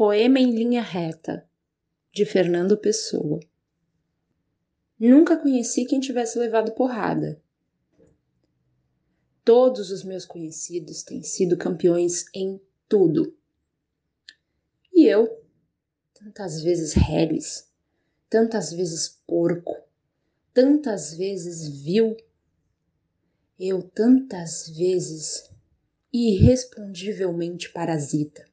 Poema em linha reta, de Fernando Pessoa. Nunca conheci quem tivesse levado porrada. Todos os meus conhecidos têm sido campeões em tudo. E eu, tantas vezes reles, tantas vezes porco, tantas vezes vil, eu tantas vezes irrespondivelmente parasita,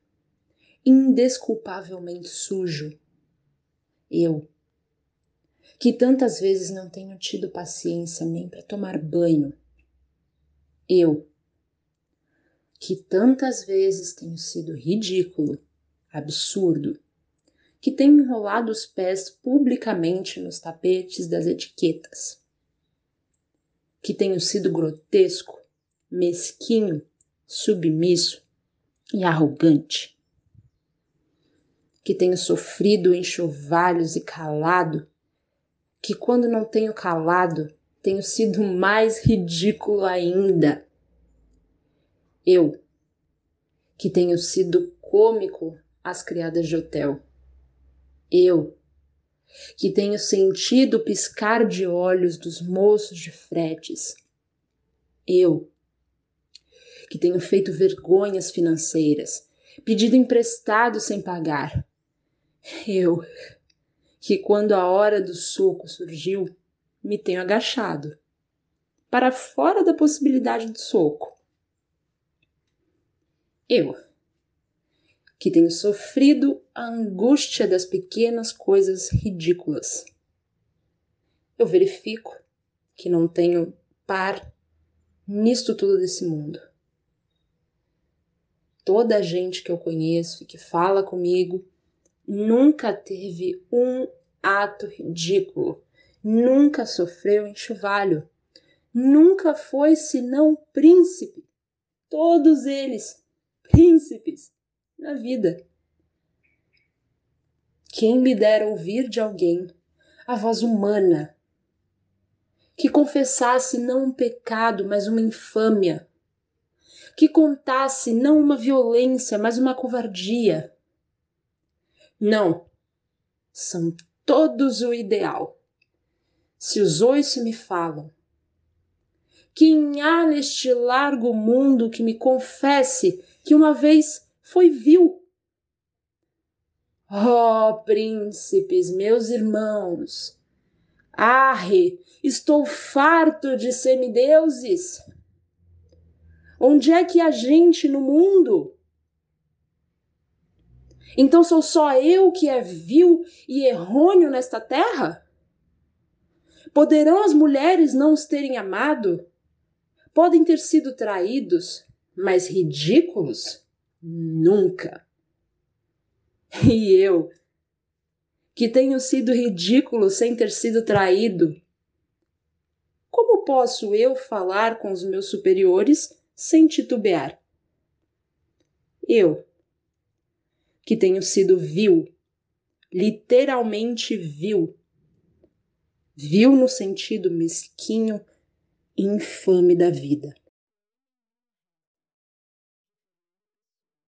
indesculpavelmente sujo. Eu, que tantas vezes não tenho tido paciência nem para tomar banho. Eu, que tantas vezes tenho sido ridículo, absurdo, que tenho enrolado os pés publicamente nos tapetes das etiquetas, que tenho sido grotesco, mesquinho, submisso e arrogante, que tenho sofrido enxovalhos e calado, que quando não tenho calado, tenho sido mais ridículo ainda. Eu, que tenho sido cômico às criadas de hotel. Eu, que tenho sentido piscar de olhos dos moços de fretes. Eu, que tenho feito vergonhas financeiras, pedido emprestado sem pagar. Eu, que quando a hora do soco surgiu, me tenho agachado para fora da possibilidade do soco. Eu, que tenho sofrido a angústia das pequenas coisas ridículas. Eu verifico que não tenho par nisto tudo desse mundo toda a gente que eu conheço e que fala comigo nunca teve um ato ridículo, nunca sofreu enxovalho, nunca foi senão príncipe. Todos eles príncipes na vida. Quem me dera ouvir de alguém a voz humana que confessasse não um pecado, mas uma infâmia, que contasse não uma violência, mas uma covardia. Não, são todos o ideal. Se os oiço me falam, quem há neste largo mundo que me confesse que uma vez foi vil? Oh, príncipes, meus irmãos, arre, estou farto de semideuses. Onde é que há gente no mundo? Então sou só eu que é vil e errôneo nesta terra? Poderão as mulheres não os terem amado? Podem ter sido traídos, mas ridículos? Nunca. E eu, que tenho sido ridículo sem ter sido traído, como posso eu falar com os meus superiores sem titubear. Eu, que tenho sido vil, literalmente vil, vil no sentido mesquinho e infame da vida.